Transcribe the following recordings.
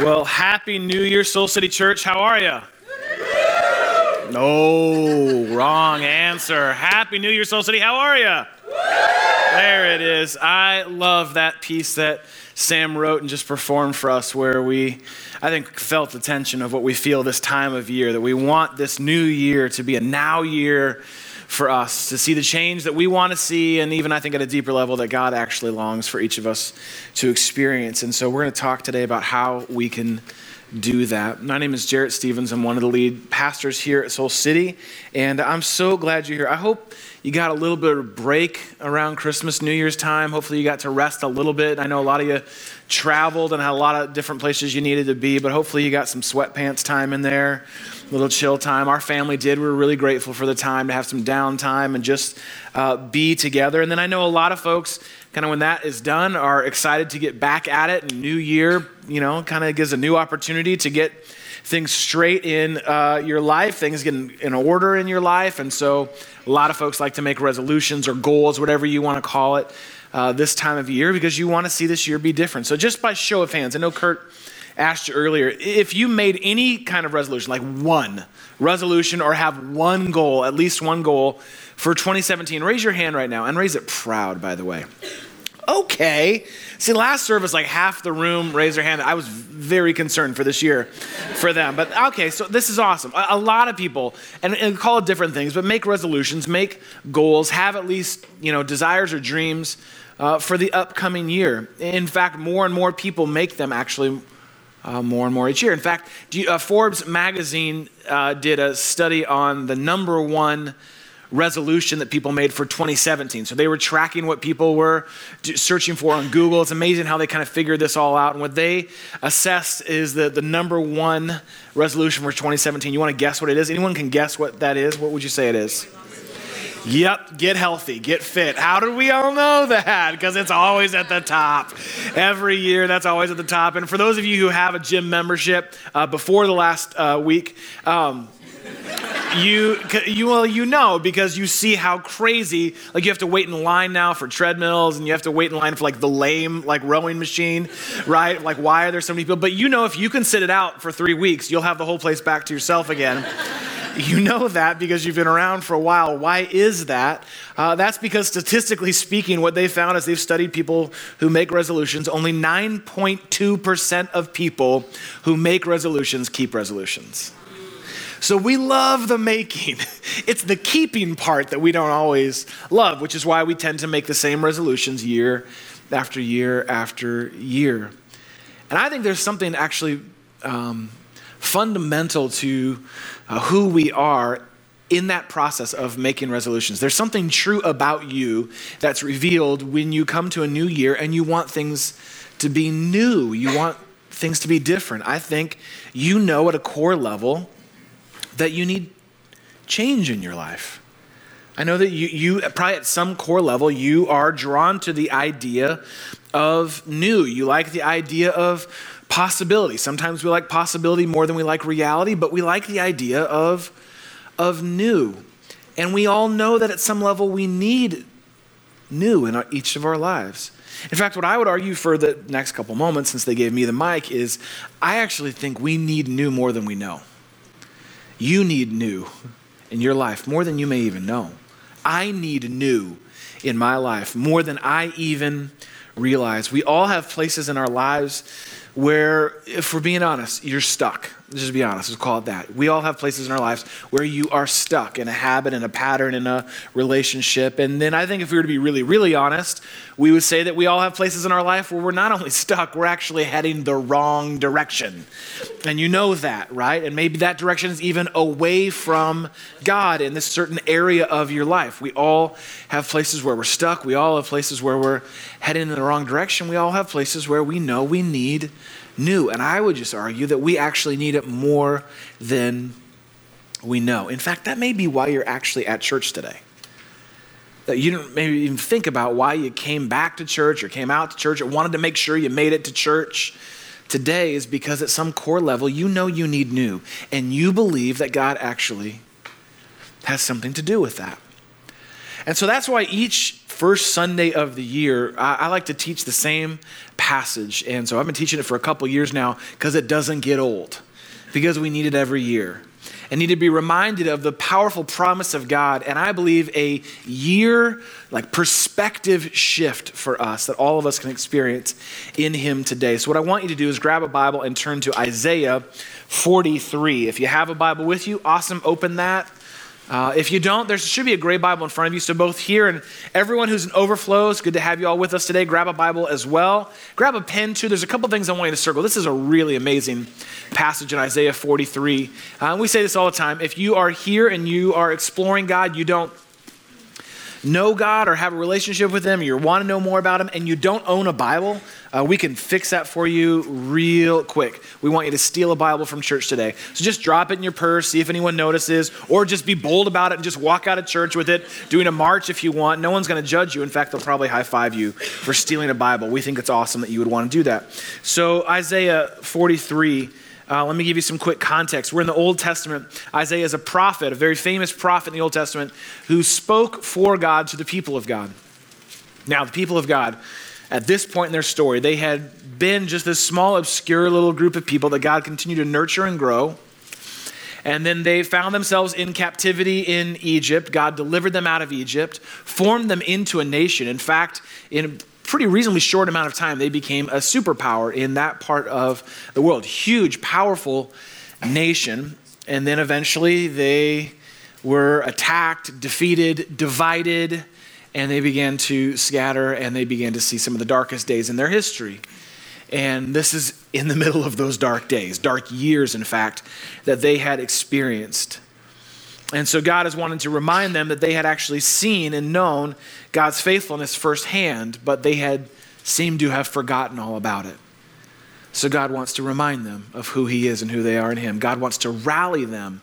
Well, Happy New Year, Soul City Church. How are you? No, wrong answer. Happy New Year, Soul City. How are you? There it is. I love that piece that Sam wrote and just performed for us, where we, I think, felt the tension of what we feel this time of year, that we want this new year to be a now year for us, to see the change that we want to see, and even I think at a deeper level that God actually longs for each of us to experience. And so we're going to talk today about how we can do that. My name is Jarrett Stevens. I'm one of the lead pastors here at Soul City, and I'm so glad you're here. I hope you got a little bit of break around Christmas, New Year's time. Hopefully, you got to rest a little bit. I know a lot of you traveled and had a lot of different places you needed to be, but hopefully, you got some sweatpants time in there, a little chill time. Our family did. We are really grateful for the time to have some downtime and just uh, be together. And then I know a lot of folks kind of when that is done are excited to get back at it new year you know kind of gives a new opportunity to get things straight in uh, your life things get in, in, order in your life and so a lot of folks like to make resolutions or goals whatever you want to call it uh, this time of year because you want to see this year be different so just by show of hands i know kurt asked you earlier if you made any kind of resolution like one resolution or have one goal at least one goal for 2017. Raise your hand right now and raise it proud, by the way. Okay. See, last service, like half the room raised their hand. I was very concerned for this year for them. But okay, so this is awesome. A, a lot of people, and, and, call it different things, but make resolutions, make goals, have at least, you know, desires or dreams uh, for the upcoming year. In fact, more and more people make them actually uh, more and more each year. In fact, you, uh, Forbes magazine uh, did a study on the number one resolution that people made for 2017. So they were tracking what people were searching for on Google. It's amazing how they kind of figured this all out. And what they assessed is the, the number one resolution for 2017. You want to guess what it is? Anyone can guess what that is? What would you say it is? Yep, get healthy, get fit. How do we all know that? Because it's always at the top. Every year, that's always at the top. And for those of you who have a gym membership uh, before the last uh, week, um, you, you, well, you know because you see how crazy, like you have to wait in line now for treadmills and you have to wait in line for like the lame, like rowing machine, right? Like, why are there so many people? But you know, if you can sit it out for three weeks, you'll have the whole place back to yourself again. you know that because you've been around for a while. Why is that? Uh, that's because statistically speaking, what they found is they've studied people who make resolutions, only 9.2% of people who make resolutions keep resolutions. So we love the making. It's the keeping part that we don't always love, which is why we tend to make the same resolutions year after year after year. And I think there's something actually um, fundamental to uh, who we are in that process of making resolutions. There's something true about you that's revealed when you come to a new year and you want things to be new. You want things to be different. I think you know at a core level that you need change in your life. I know that you, you probably at some core level, you are drawn to the idea of new. You like the idea of possibility. Sometimes we like possibility more than we like reality, but we like the idea of, of new. And we all know that at some level we need new in our, each of our lives. In fact, what I would argue for the next couple moments, since they gave me the mic, is I actually think we need new more than we know. You need new in your life more than you may even know. I need new in my life more than I even realize. We all have places in our lives where, if we're being honest, you're stuck. Just be honest, let's call it that. We all have places in our lives where you are stuck in a habit, in a pattern, in a relationship. And then I think if we were to be really, really honest, we would say that we all have places in our life where we're not only stuck, we're actually heading the wrong direction. And you know that, right? And maybe that direction is even away from God in this certain area of your life. We all have places where we're stuck. We all have places where we're heading in the wrong direction. We all have places where we know we need new. And I would just argue that we actually need it more than we know. In fact, that may be why you're actually at church today. That you didn't maybe even think about why you came back to church or came out to church or wanted to make sure you made it to church today is because at some core level you know you need new and you believe that God actually has something to do with that. And so that's why each first Sunday of the year, I, I, like to teach the same passage. And so I've been teaching it for a couple years now because it doesn't get old, because we need it every year. And need to be reminded of the powerful promise of God. And I believe a year, like perspective shift for us that all of us can experience in Him today. So, what I want you to do is grab a Bible and turn to Isaiah 43. If you have a Bible with you, awesome, open that. Uh, if you don't, there should be a gray Bible in front of you. So, both here and everyone who's in overflow, it's good to have you all with us today. Grab a Bible as well. Grab a pen, too. There's a couple things I want you to circle. This is a really amazing passage in Isaiah 43. Uh, we say this all the time. If you are here and you are exploring God, you don't know God or have a relationship with Him, you want to know more about Him, and you don't own a Bible, uh, we can fix that for you real quick. We want you to steal a Bible from church today. So just drop it in your purse, see if anyone notices, or just be bold about it and just walk out of church with it, doing a march if you want. No one's going to judge you. In fact, they'll probably high five you for stealing a Bible. We think it's awesome that you would want to do that. So, Isaiah 43. Uh, let me give you some quick context. We're in the Old Testament. Isaiah is a prophet, a very famous prophet in the Old Testament, who spoke for God to the people of God. Now, the people of God, at this point in their story, they had been just this small, obscure little group of people that God continued to nurture and grow. And then they found themselves in captivity in Egypt. God delivered them out of Egypt, formed them into a nation. In fact, in pretty reasonably short amount of time, they became a superpower in that part of the world. Huge, powerful nation. And then eventually they were attacked, defeated, divided, and they began to scatter and they began to see some of the darkest days in their history. And this is in the middle of those dark days, dark years, in fact, that they had experienced. And so God is wanting to remind them that they had actually seen and known God's faithfulness firsthand, but they had seemed to have forgotten all about it. So God wants to remind them of who He is and who they are in Him. God wants to rally them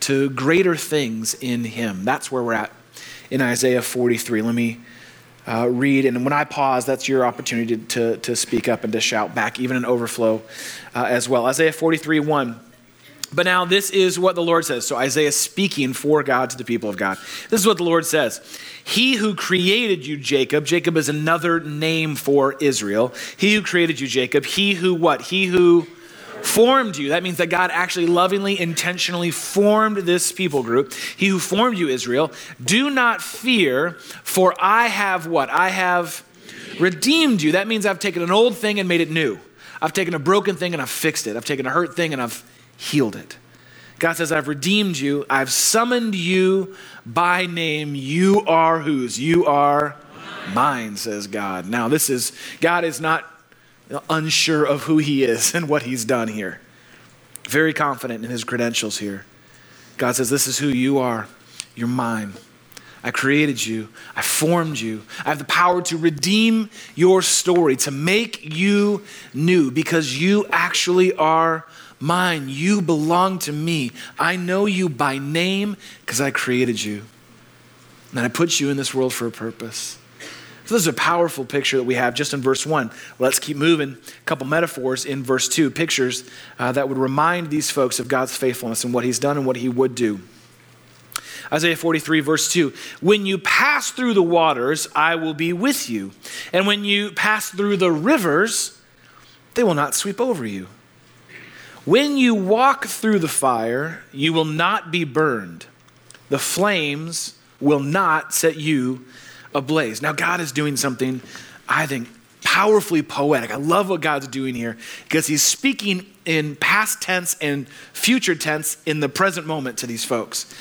to greater things in Him. That's where we're at in Isaiah 43. Let me uh, read, and when I pause, that's your opportunity to, to, to, speak up and to shout back, even in overflow uh, as well. Isaiah 43 1. But now this is what the Lord says. So Isaiah speaking for God to the people of God. This is what the Lord says. He who created you, Jacob, Jacob is another name for Israel. He who created you, Jacob, he who what? He who formed you. That means that God actually lovingly, intentionally formed this people group. He who formed you, Israel. Do not fear, for I have what? I have redeemed you. That means I've taken an old thing and made it new. I've taken a broken thing and I've fixed it. I've taken a hurt thing and I've healed it. God says, I've redeemed you. I've summoned you by name. You are whose? You are mine, says God. Now, this is, God is not unsure of who he is and what he's done here. Very confident in his credentials here. God says, This is who you are. You're mine. I created you. I formed you. I have the power to redeem your story, to make you new because you actually are mine. You belong to me. I know you by name because I created you. And I put you in this world for a purpose. So, this is a powerful picture that we have just in verse 1. Let's keep moving. A couple metaphors in verse 2, pictures uh, that would remind these folks of God's faithfulness and what He's done and what He would do. Isaiah 43, verse 2 When you pass through the waters, I will be with you. And when you pass through the rivers, they will not sweep over you. When you walk through the fire, you will not be burned. The flames will not set you ablaze. Now, God is doing something, I think, powerfully poetic. I love what God's doing here because He's speaking in past tense and future tense in the present moment to these folks.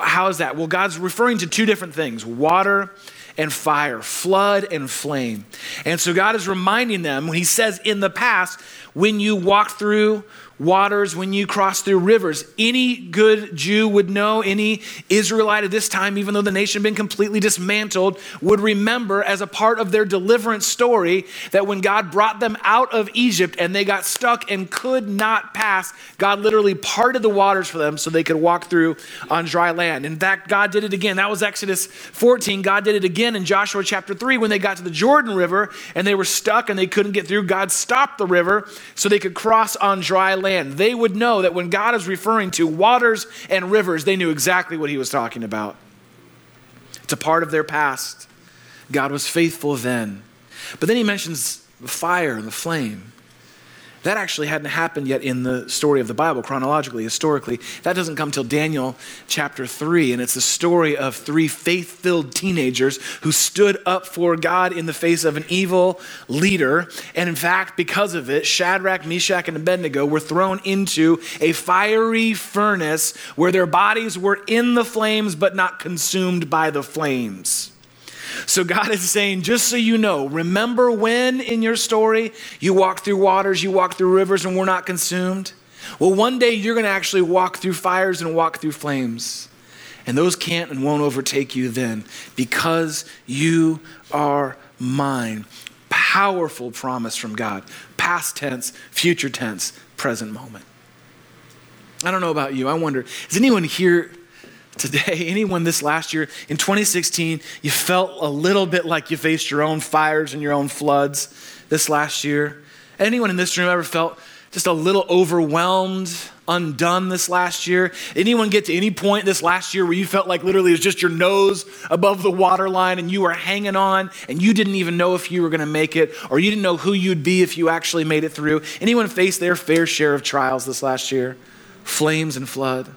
How is that? Well, God's referring to two different things water and fire, flood and flame. And so God is reminding them when He says in the past, when you walk through waters when you cross through rivers. Any good Jew would know, any Israelite at this time, even though the nation had been completely dismantled, would remember as a part of their deliverance story that when God brought them out of Egypt and they got stuck and could not pass, God literally parted the waters for them so they could walk through on dry land. In fact, God did it again. That was Exodus 14. God did it again in Joshua chapter 3 when they got to the Jordan River and they were stuck and they couldn't get through. God stopped the river so they could cross on dry land they would know that when God is referring to waters and rivers, they knew exactly what he was talking about. It's a part of their past. God was faithful then. But then he mentions the fire and the flame. That actually hadn't happened yet in the story of the Bible, chronologically, historically. That doesn't come till Daniel chapter 3, and it's the story of three faith filled teenagers who stood up for God in the face of an evil leader. And in fact, because of it, Shadrach, Meshach, and Abednego were thrown into a fiery furnace where their bodies were in the flames but not consumed by the flames. So God is saying, just so you know, remember when in your story you walked through waters, you walked through rivers, and we're not consumed? Well, one day you're going to actually walk through fires and walk through flames. And those can't and won't overtake you then because you are mine. Powerful promise from God. Past tense, future tense, present moment. I don't know about you. I wonder, is anyone here today, anyone this last year, in 2016, you felt a little bit like you faced your own fires and your own floods this last year? Anyone in this room ever felt just a little overwhelmed, undone this last year? Anyone get to any point this last year where you felt like literally it was just your nose above the waterline and you were hanging on and you didn't even know if you were going to make it or you didn't know who you'd be if you actually made it through? Anyone face their fair share of trials this last year? Flames and flood?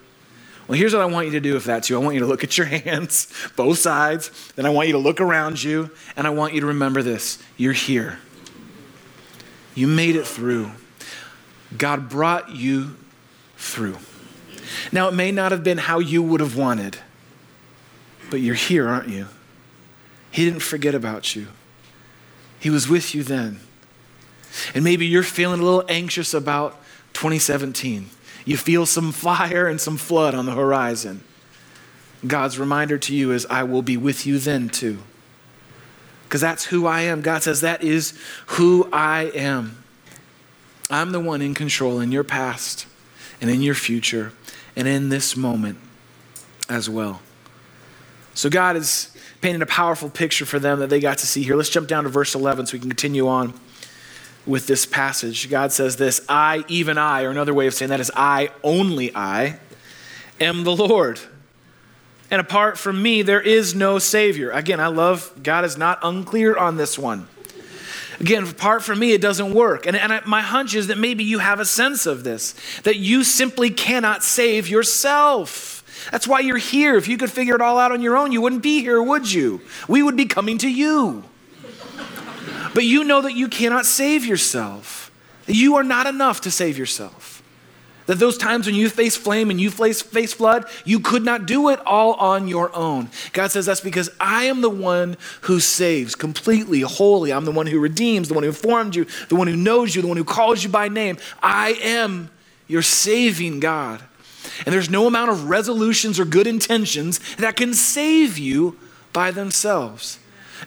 Well, here's what I want you to do if that's you. I want you to look at your hands, both sides. Then I want you to look around you, and I want you to remember this you're here. You made it through. God brought you through. Now, it may not have been how you would have wanted, but you're here, aren't you? He didn't forget about you, He was with you then. And maybe you're feeling a little anxious about 2017. You feel some fire and some flood on the horizon. God's reminder to you is, I will be with you then too. Because that's who I am. God says, that is who I am. I'm the one in control in your past and in your future and in this moment as well. So God is painting a powerful picture for them that they got to see here. Let's jump down to verse 11 so we can continue on with this passage. God says this I, even I, or another way of saying that is I, only I, am the Lord. And apart from me, there is no Savior. Again, I love God is not unclear on this one. Again, apart from me, it doesn't work. And, and I, my hunch is that maybe you have a sense of this, that you simply cannot save yourself. That's why you're here. If you could figure it all out on your own, you wouldn't be here, would you? We would be coming to you. But you know that you cannot save yourself. You are not enough to save yourself. That those times when you face flame and you face, face flood, you could not do it all on your own. God says that's because I am the one who saves completely, wholly. I'm the one who redeems, the one who formed you, the one who knows you, the one who calls you by name. I am your saving God. And there's no amount of resolutions or good intentions that can save you by themselves.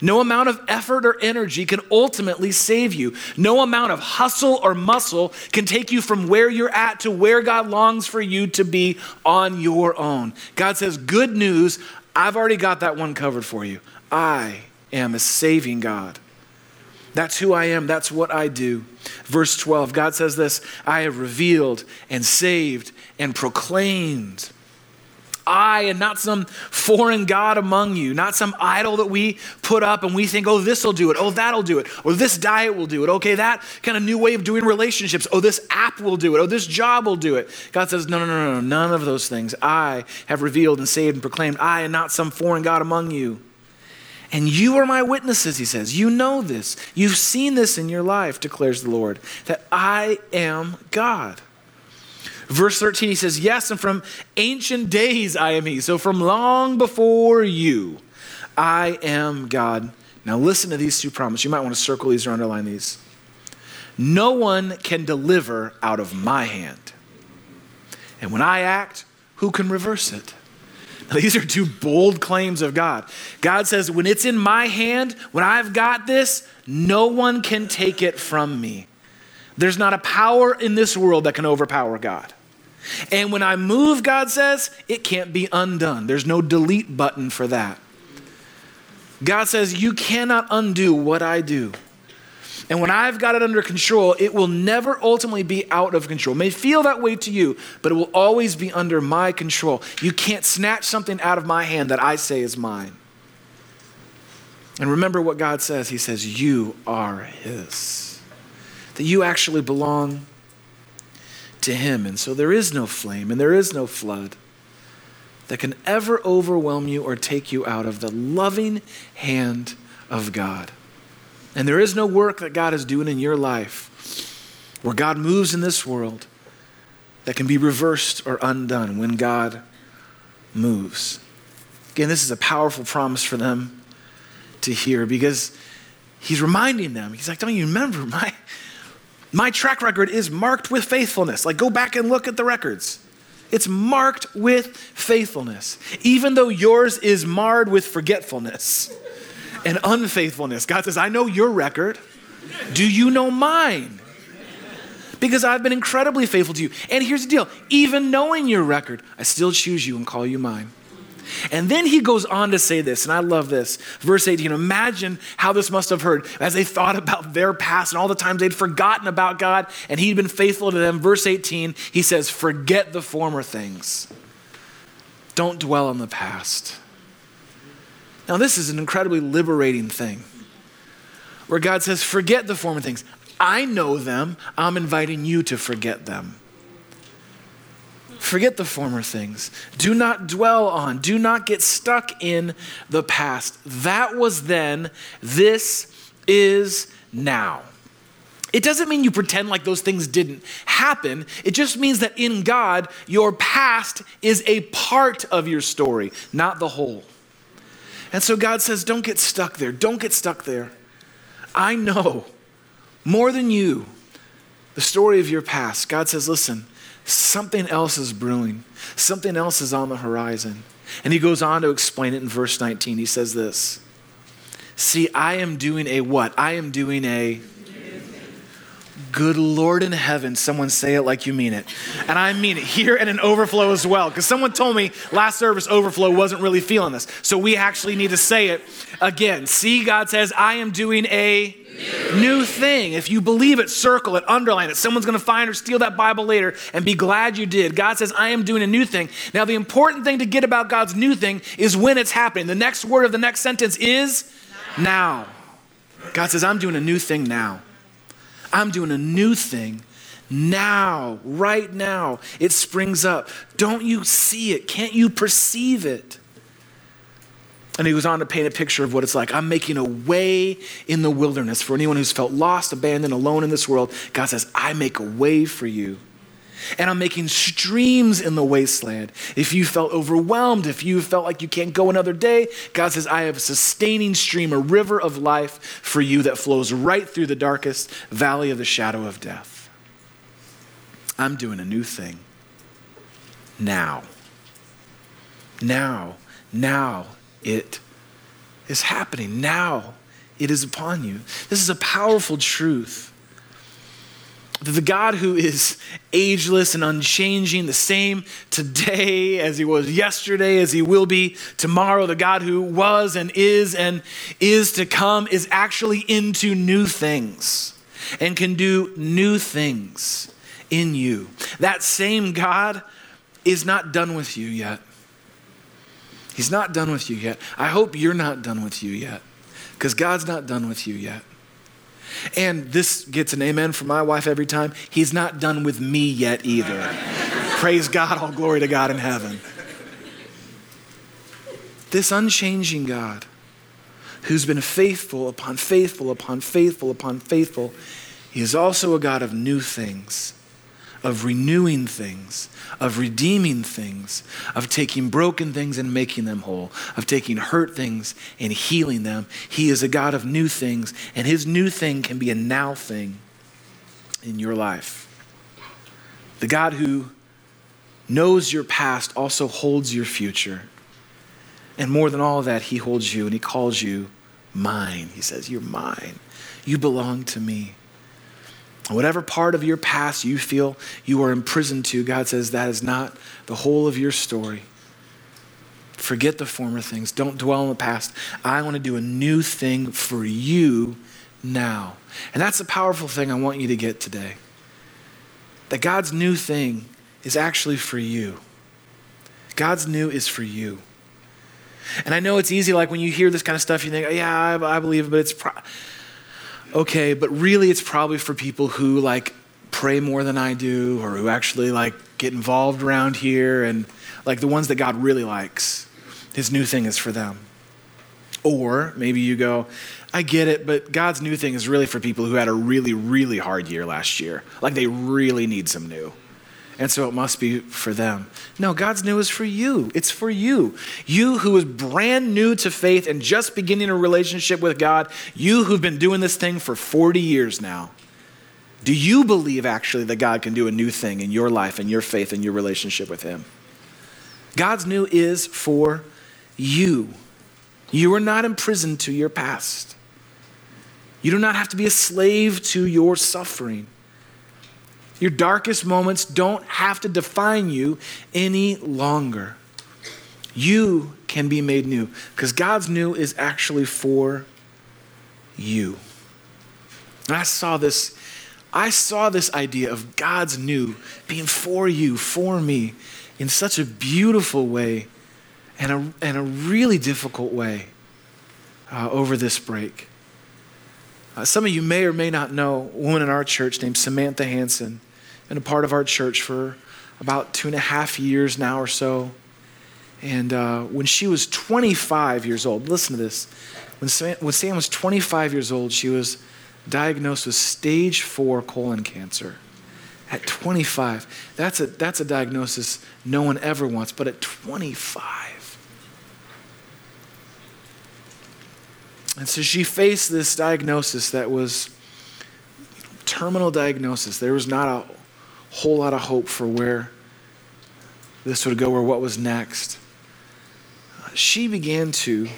No amount of effort or energy can ultimately save you. No amount of hustle or muscle can take you from where you're at to where God longs for you to be on your own. God says, Good news, I've already got that one covered for you. I am a saving God. That's who I am. That's what I do. Verse 12, God says this I have revealed and saved and proclaimed I and not some foreign God among you, not some idol that we put up and we think, oh, this will do it, oh, that'll do it, or this diet will do it. Okay, that kind of new way of doing relationships, oh, this app will do it, oh, this job will do it. God says, no, no, no, no, none of those things. I have revealed and saved and proclaimed, I and not some foreign God among you. And you are my witnesses, he says. You know this. You've seen this in your life, declares the Lord, that I am God. Verse 13, he says, Yes, and from ancient days I am He. So from long before you, I am God. Now listen to these two promises. You might want to circle these or underline these. No one can deliver out of my hand. And when I act, who can reverse it? Now, these are two bold claims of God. God says, when it's in my hand, when I've got this, no one can take it from me. There's not a power in this world that can overpower God. And when I move, God says, it can't be undone. There's no delete button for that. God says, You cannot undo what I do. And when I've got it under control, it will never ultimately be out of control. It may feel that way to you, but it will always be under my control. You can't snatch something out of my hand that I say is mine. And remember what God says He says, You are His. That you actually belong to Him. And so there is no flame and there is no flood that can ever overwhelm you or take you out of the loving hand of God. And there is no work that God is doing in your life where God moves in this world that can be reversed or undone when God moves. Again, this is a powerful promise for them to hear because he's reminding them. He's like, Don't you remember? My, my track record is marked with faithfulness. Like, go back and look at the records. It's marked with faithfulness, even though yours is marred with forgetfulness and unfaithfulness. God says, I know your record. Do you know mine? Because I've been incredibly faithful to you. And here's the deal even knowing your record, I still choose you and call you mine. And then he goes on to say this, and I love this. Verse 18 Imagine how this must have heard as they thought about their past and all the times they'd forgotten about God and he'd been faithful to them. Verse 18, he says, Forget the former things, don't dwell on the past. Now, this is an incredibly liberating thing where God says, Forget the former things. I know them. I'm inviting you to forget them. Forget the former things. Do not dwell on, do not get stuck in the past. That was then, this is now. It doesn't mean you pretend like those things didn't happen. It just means that in God, your past is a part of your story, not the whole. And so God says, don't get stuck there. Don't get stuck there. I know more than you the story of your past. God says, listen, something else is brewing, something else is on the horizon. And he goes on to explain it in verse 19. He says this See, I am doing a what? I am doing a good Lord in heaven. Someone say it like you mean it. And I mean it here and in overflow as well. Because someone told me last service overflow wasn't really feeling this. So we actually need to say it again. See, God says, I am doing a New thing. If you believe it, circle it, underline it. Someone's going to find or steal that Bible later and be glad you did. God says, I am doing a new thing. Now, the important thing to get about God's new thing is when it's happening. The next word of the next sentence is now. God says, I'm doing a new thing now. I'm doing a new thing now, right now. It springs up. Don't you see it? Can't you perceive it? And he goes on to paint a picture of what it's like. I'm making a way in the wilderness for anyone who's felt lost, abandoned, alone in this world. God says, I make a way for you. And I'm making streams in the wasteland. If you felt overwhelmed, if you felt like you can't go another day, God says, I have a sustaining stream, a river of life for you that flows right through the darkest valley of the shadow of death. I'm doing a new thing now. Now, now it is happening now. It is upon you. This is a powerful truth. The God who is ageless and unchanging, the same today as he was yesterday, as he will be tomorrow, the God who was and is and is to come, is actually into new things and can do new things in you. That same God is not done with you yet. He's not done with you yet. I hope you're not done with you yet because God's not done with you yet. And this gets an amen from my wife every time. He's not done with me yet either. Praise God, all glory to God in heaven. This unchanging God who's been faithful upon faithful upon faithful upon faithful, he is also a God of new things of renewing things, of redeeming things, of taking broken things and making them whole, of taking hurt things and healing them. He is a God of new things, and His new thing can be a now thing in your life. The God who knows your past also holds your future. And more than all that, He holds you and He calls you mine. He says, You're mine. You belong to me. Whatever part of your past you feel you are imprisoned to, God says that is not the whole of your story. Forget the former things. Don't dwell on the past. I want to do a new thing for you now. And that's a powerful thing I want you to get today. That God's new thing is actually for you. God's new is for you. And I know it's easy, like when you hear this kind of stuff, you think, yeah, I, I believe but it's pro- okay, but really it's probably for people who like pray more than I do or who actually like get involved around here and like the ones that God really likes. His new thing is for them. Or maybe you go, I get it, but God's new thing is really for people who had a really, really hard year last year. Like they really need some new. And so it must be for them. No, God's new is for you. It's for you. You who is brand new to faith and just beginning a relationship with God, you who've been doing this thing for 40 years now. Do you believe actually that God can do a new thing in your life and your faith and your relationship with Him? God's new is for you. You are not imprisoned to your past. You do not have to be a slave to your suffering. Your darkest moments don't have to define you any longer. You can be made new because God's new is actually for you. And I saw this I saw this idea of God's new being for you, for me, in such a beautiful way and a, and a really difficult way uh, over this break. Uh, some of you may or may not know a woman in our church named Samantha Hanson been a part of our church for about two and a half years now or so. And uh, when she was 25 years old, listen to this. When Sam, when Sam was 25 years old, she was diagnosed with stage four colon cancer. At 25, that's a, that's a diagnosis no one ever wants, but at 25. And so she faced this diagnosis that was terminal diagnosis. There was not a whole lot of hope for where this would go or what was next. She began to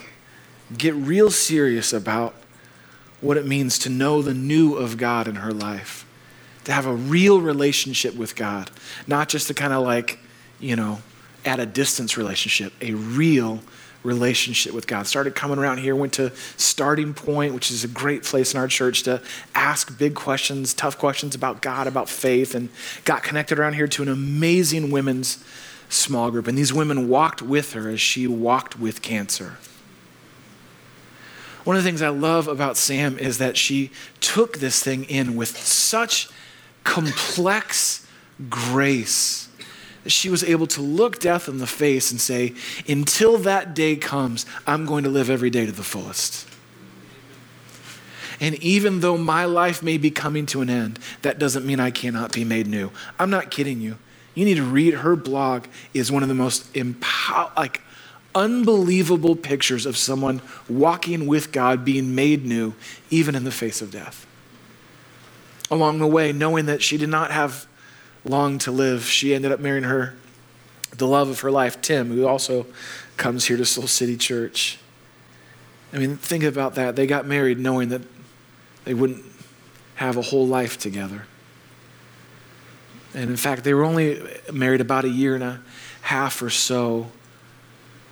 get real serious about what it means to know the new of God in her life, to have a real relationship with God, not just a kind of like, you know, at a distance relationship, a real relationship with God. Started coming around here, went to Starting Point, which is a great place in our church to ask big questions, tough questions about God, about faith, and got connected around here to an amazing women's small group. And these women walked with her as she walked with cancer. One of the things I love about Sam is that she took this thing in with such complex grace she was able to look death in the face and say, Until that day comes, I'm going to live every day to the fullest. And even though my life may be coming to an end, that doesn't mean I cannot be made new. I'm not kidding you. You need to read her blog is one of the most like unbelievable pictures of someone walking with God being made new even in the face of death. Along the way, knowing that she did not have long to live, she ended up marrying her, the love of her life, Tim, who also comes here to Soul City Church. I mean, think about that. They got married knowing that they wouldn't have a whole life together. And in fact, they were only married about a year and a half or so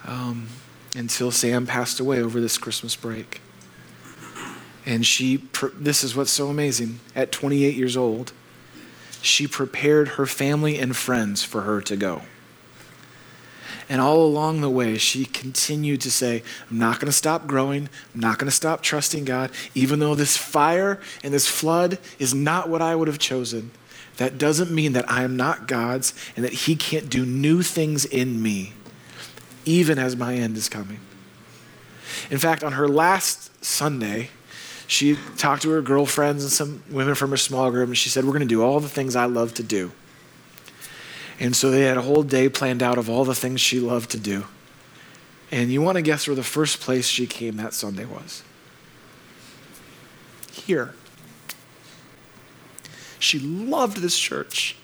um, until Sam passed away over this Christmas break. And she, this is what's so amazing, at 28 years old, she prepared her family and friends for her to go. And all along the way, she continued to say, I'm not going to stop growing. I'm not going to stop trusting God. Even though this fire and this flood is not what I would have chosen, that doesn't mean that I am not God's and that He can't do new things in me, even as my end is coming. In fact, on her last Sunday, she talked to her girlfriends and some women from her small group, and she said, We're going to do all the things I love to do. And so they had a whole day planned out of all the things she loved to do. And you want to guess where the first place she came that Sunday was? Here. She loved this church.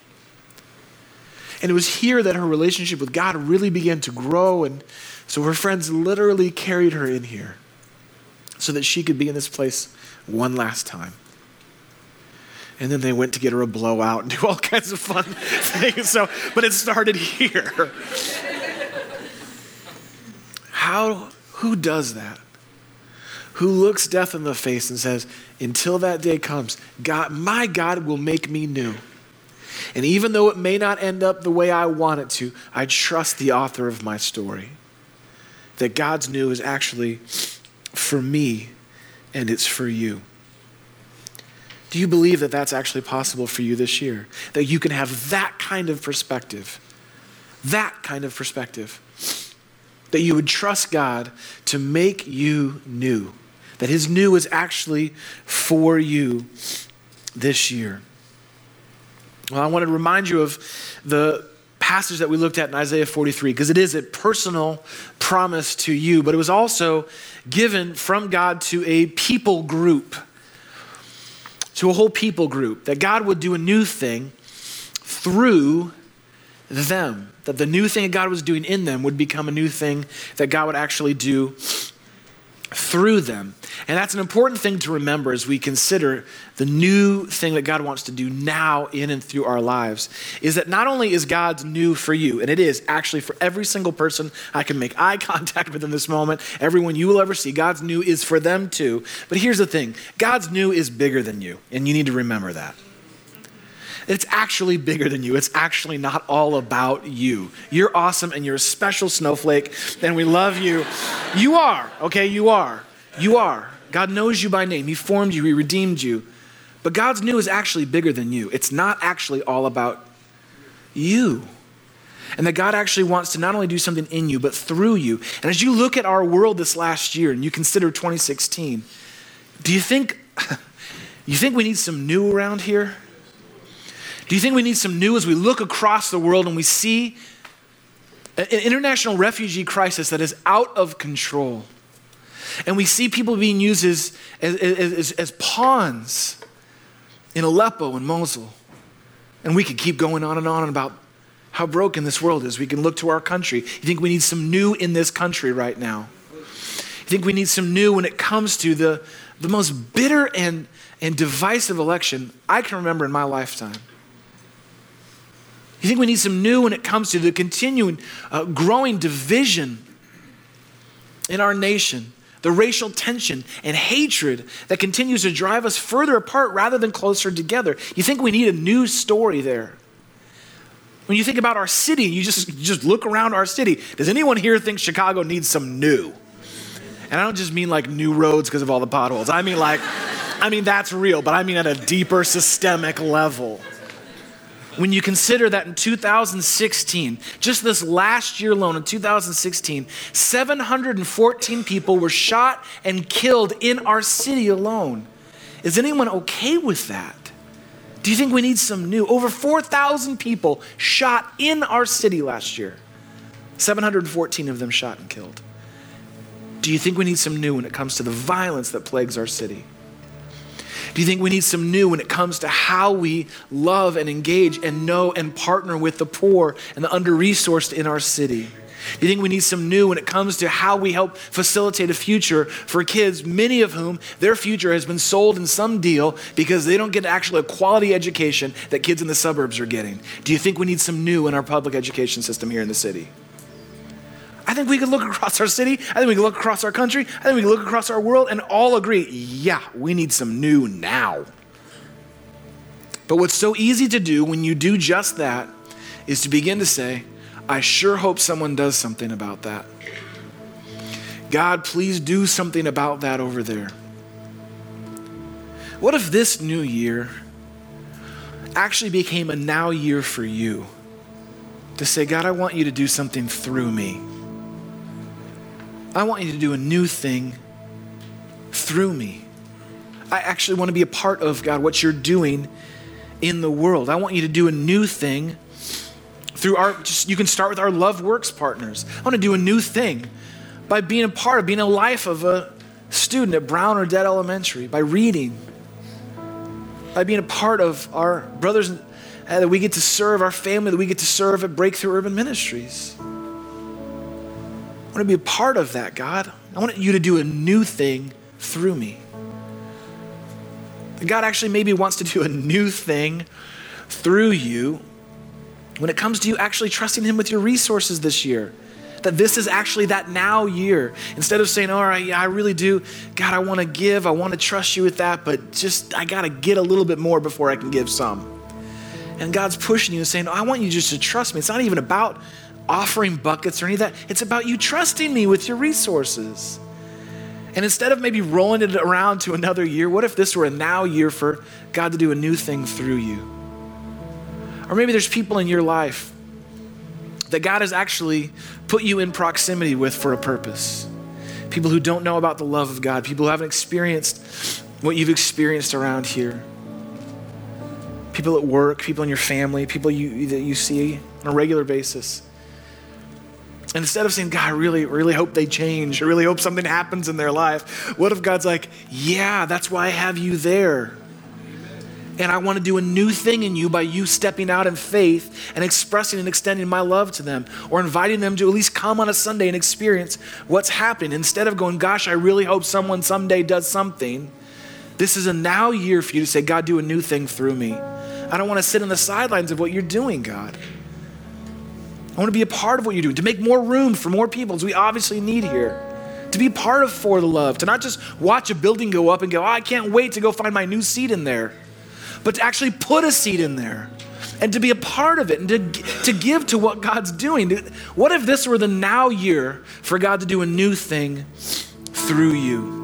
And it was here that her relationship with God really began to grow. And so her friends literally carried her in here so that she could be in this place one last time. And then they went to get her a blowout and do all kinds of fun things. So, but it started here. How, who does that? Who looks death in the face and says, until that day comes, God, my God will make me new. And even though it may not end up the way I want it to, I trust the author of my story. that God's new is actually for me and it's for you. Do you believe that that's actually possible for you this year? That you can have that kind of perspective? That kind of perspective. That you would trust God to make you new. That His new is actually for you this year. Well, I want to remind you of the passage that we looked at in Isaiah 43 because it is a personal promise to you, but it was also given from God to a people group to a whole people group, that God would do a new thing through them, that the new thing that God was doing in them would become a new thing that God would actually do through them. And that's an important thing to remember as we consider the new thing that God wants to do now in and through our lives is that not only is God's new for you, and it is actually for every single person I can make eye contact with in this moment, everyone you will ever see, God's new is for them too. But here's the thing God's new is bigger than you, and you need to remember that. It's actually bigger than you. It's actually not all about you. You're awesome and you're a special snowflake, and we love you. You are, okay? You are. You are. God knows you by name. He formed you, He redeemed you. But God's new is actually bigger than you. It's not actually all about you. And that God actually wants to not only do something in you, but through you. And as you look at our world this last year and you consider 2016, do you think, you think we need some new around here? Do you think we need some new as we look across the world and we see an international refugee crisis that is out of control? And we see people being used as, as, as, as pawns in Aleppo and Mosul. And we could keep going on and on about how broken this world is. We can look to our country. You think we need some new in this country right now? You think we need some new when it comes to the, the most bitter and, and divisive election I can remember in my lifetime? You think we need some new when it comes to the continuing, uh, growing division in our nation, the racial tension and hatred that continues to drive us further apart rather than closer together? You think we need a new story there? When you think about our city, you just, you just look around our city. Does anyone here think Chicago needs some new? And I don't just mean like new roads because of all the potholes. I mean like, I mean that's real, but I mean at a deeper systemic level when you consider that in 2016, just this last year alone, in 2016, 714 people were shot and killed in our city alone. Is anyone okay with that? Do you think we need some new? Over 4,000 people shot in our city last year, 714 of them shot and killed. Do you think we need some new when it comes to the violence that plagues our city? Do you think we need some new when it comes to how we love and engage and know and partner with the poor and the under resourced in our city? Do you think we need some new when it comes to how we help facilitate a future for kids, many of whom their future has been sold in some deal because they don't get actually a quality education that kids in the suburbs are getting? Do you think we need some new in our public education system here in the city? I think we could look across our city. I think we could look across our country. I think we could look across our world and all agree yeah, we need some new now. But what's so easy to do when you do just that is to begin to say, I sure hope someone does something about that. God, please do something about that over there. What if this new year actually became a now year for you? To say, God, I want you to do something through me. I want you to do a new thing through me. I actually want to be a part of, God, what you're doing in the world. I want you to do a new thing through our, just, you can start with our Love Works partners. I want to do a new thing by being a part of, being a life of a student at Brown or Dead Elementary, by reading, by being a part of our brothers uh, that we get to serve, our family that we get to serve at Breakthrough Urban Ministries. Want to be a part of that, God. I want you to do a new thing through me. God actually maybe wants to do a new thing through you when it comes to you actually trusting Him with your resources this year. That this is actually that now year. Instead of saying, all right, yeah, I really do. God, I want to give. I want to trust you with that, but just, I got to get a little bit more before I can give some. And God's pushing you and saying, I want you just to trust me. It's not even about offering buckets or any of that. It's about you trusting me with your resources. And instead of maybe rolling it around to another year, what if this were a now year for God to do a new thing through you? Or maybe there's people in your life that God has actually put you in proximity with for a purpose. People who don't know about the love of God, people who haven't experienced what you've experienced around here. People at work, people in your family, people you, that you see on a regular basis. And instead of saying, God, I really, really hope they change, I really hope something happens in their life, what if God's like, Yeah, that's why I have you there? And I want to do a new thing in you by you stepping out in faith and expressing and extending my love to them, or inviting them to at least come on a Sunday and experience what's happening. Instead of going, Gosh, I really hope someone someday does something, this is a now year for you to say, God, do a new thing through me. I don't want to sit on the sidelines of what you're doing, God. I want to be a part of what you're doing, to make more room for more people, as we obviously need here. To be part of For the Love, to not just watch a building go up and go, oh, I can't wait to go find my new seat in there, but to actually put a seat in there and to be a part of it and to, to give to what God's doing. What if this were the now year for God to do a new thing through you?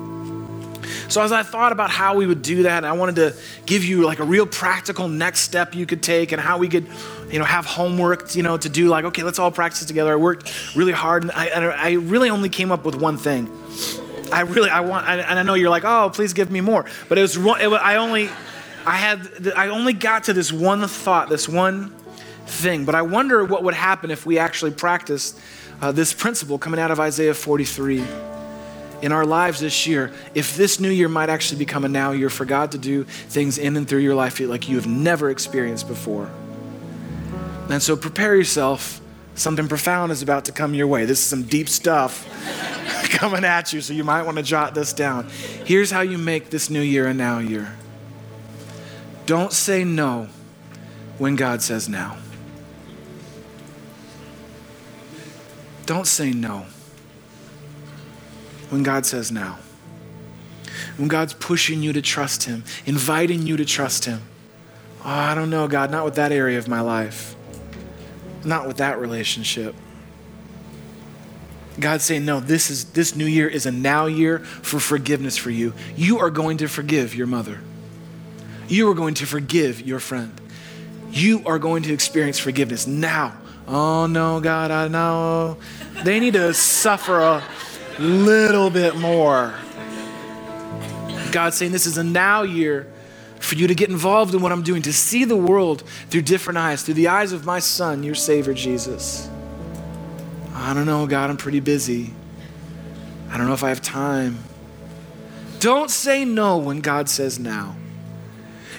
So as I thought about how we would do that, I wanted to give you like a real practical next step you could take and how we could, you know, have homework, you know, to do like, okay, let's all practice together. I worked really hard and I, I really only came up with one thing. I really, I want, and I know you're like, oh, please give me more. But it was, it I only, I had, I only got to this one thought, this one thing. But I wonder what would happen if we actually practiced uh, this principle coming out of Isaiah 43 in our lives this year, if this new year might actually become a now year for God to do things in and through your life like you have never experienced before. And so prepare yourself. Something profound is about to come your way. This is some deep stuff coming at you, so you might want to jot this down. Here's how you make this new year a now year don't say no when God says now. Don't say no when God says now. When God's pushing you to trust Him, inviting you to trust Him. Oh, I don't know, God, not with that area of my life, not with that relationship. God's saying, no, this is this new year is a now year for forgiveness for you. You are going to forgive your mother. You are going to forgive your friend. You are going to experience forgiveness now. Oh no, God, I know. They need to suffer a little bit more. God's saying this is a now year for you to get involved in what I'm doing, to see the world through different eyes, through the eyes of my son, your Savior Jesus. I don't know, God, I'm pretty busy. I don't know if I have time. Don't say no when God says now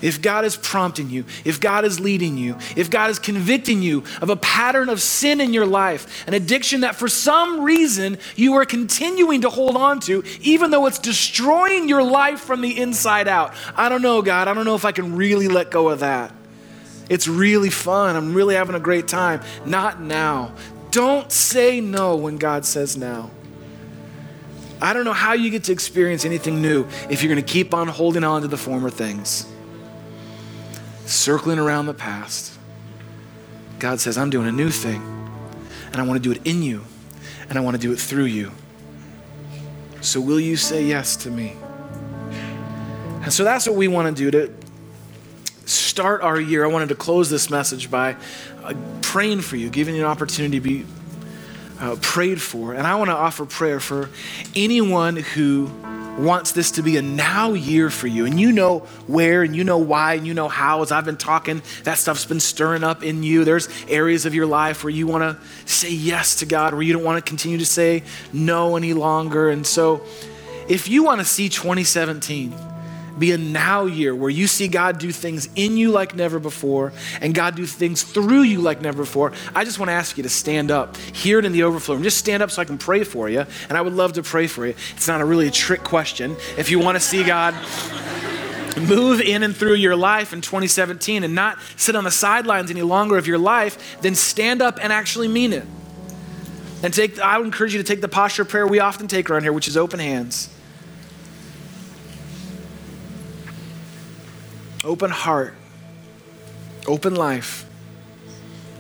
if God is prompting you, if God is leading you, if God is convicting you of a pattern of sin in your life, an addiction that for some reason you are continuing to hold on to, even though it's destroying your life from the inside out. I don't know, God. I don't know if I can really let go of that. It's really fun. I'm really having a great time. Not now. Don't say no when God says now. I don't know how you get to experience anything new if you're going to keep on holding on to the former things circling around the past. God says, I'm doing a new thing, and I want to do it in you, and I want to do it through you. So, will you say yes to me? And so that's what we want to do to start our year. I wanted to close this message by uh, praying for you, giving you an opportunity to be uh, prayed for. And I want to offer prayer for anyone who wants this to be a now year for you. And you know where and you know why and you know how. As I've been talking, that stuff's been stirring up in you. There's areas of your life where you want to say yes to God, where you don't want to continue to say no any longer. And so, if you want to see 2017, be a now year where you see God do things in you like never before and God do things through you like never before, I just want to ask you to stand up, hear it in the overflow room. Just stand up so I can pray for you. And I would love to pray for you. It's not a really a trick question. If you want to see God move in and through your life in 2017 and not sit on the sidelines any longer of your life, then stand up and actually mean it. And take, I would encourage you to take the posture of prayer we often take around here, which is open hands. Open heart, open life,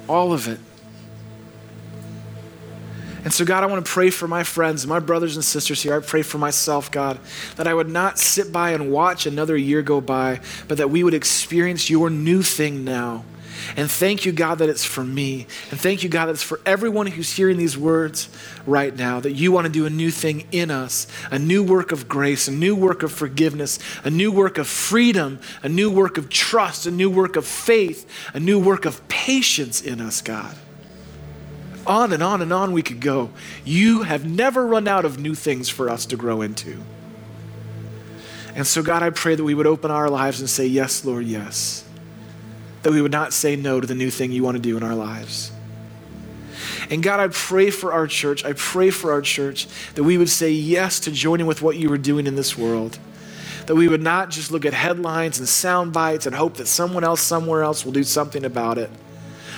all of it. And so, God, I want to pray for my friends, my brothers and sisters here. I pray for myself, God, that I would not sit by and watch another year go by, but that we would experience your new thing now. And thank you, God, that it's for me. And thank you, God, that it's for everyone who's hearing these words right now, that you want to do a new thing in us, a new work of grace, a new work of forgiveness, a new work of freedom, a new work of trust, a new work of faith, a new work of patience in us, God on and on and on we could go. You have never run out of new things for us to grow into. And so, God, I pray that we would open our lives and say, Yes, Lord, yes. That we would not say no to the new thing you want to do in our lives. And God, I pray for our church. I pray for our church that we would say yes to joining with what you are doing in this world. That we would not just look at headlines and sound bites and hope that someone else somewhere else will do something about it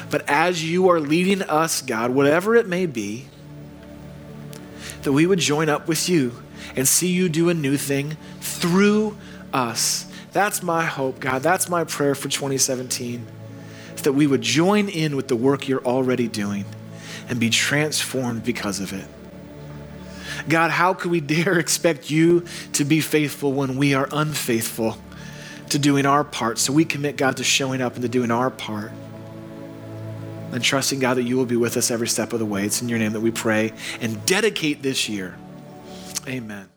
but as you are leading us, God, whatever it may be, that we would join up with you and see you do a new thing through us. That's my hope, God. That's my prayer for 2017. Is that we would join in with the work you're already doing and be transformed because of it. God, how could we dare expect you to be faithful when we are unfaithful to doing our part? So we commit, God, to showing up and to doing our part and trusting, God, that you will be with us every step of the way. It's in your name that we pray and dedicate this year. Amen.